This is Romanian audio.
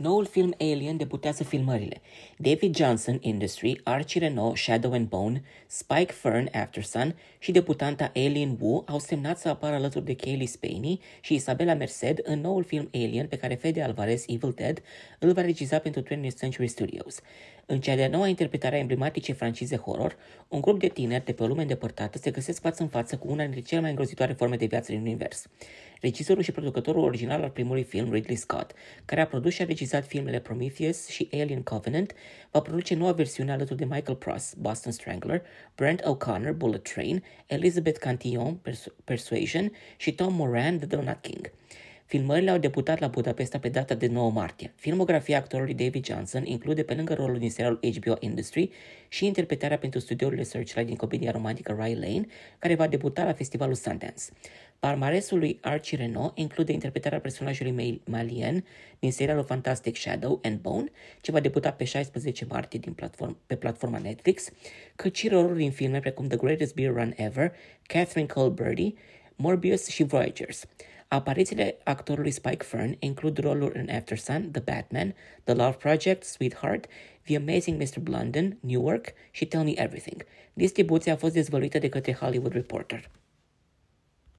Noul film Alien debutează filmările. David Johnson Industry, Archie Renault, Shadow and Bone, Spike Fern, Aftersun și debutanta Alien Wu au semnat să apară alături de Kaylee Spaney și Isabella Merced în noul film Alien pe care Fede Alvarez, Evil Dead, îl va regiza pentru 20th Century Studios. În cea de-a noua interpretare a emblematice francize horror, un grup de tineri de pe o lume îndepărtată se găsesc față în față cu una dintre cele mai îngrozitoare forme de viață din univers. Regizorul și producătorul original al primului film, Ridley Scott, care a produs și a regizat filmele Prometheus și Alien Covenant, va produce noua versiune alături de Michael Pross, Boston Strangler, Brent O'Connor, Bullet Train, Elizabeth Cantillon, Persu- Persuasion și Tom Moran, The Donut King. Filmările au debutat la Budapesta pe data de 9 martie. Filmografia actorului David Johnson include pe lângă rolul din serialul HBO Industry și interpretarea pentru studiourile Searchlight din comedia romantică Rye Lane, care va debuta la festivalul Sundance. Palmaresul lui Archie Renault include interpretarea personajului Malien din serialul Fantastic Shadow and Bone, ce va debuta pe 16 martie din platform, pe platforma Netflix, cât și roluri din filme precum The Greatest Beer Run Ever, Catherine Cole Birdie, Morbius și Voyagers. Aparițiile actorului Spike Fern includ roluri în After Sun, The Batman, The Love Project, Sweetheart, The Amazing Mr. Blunden, Newark și Tell Me Everything. Distribuția a fost dezvăluită de către Hollywood Reporter.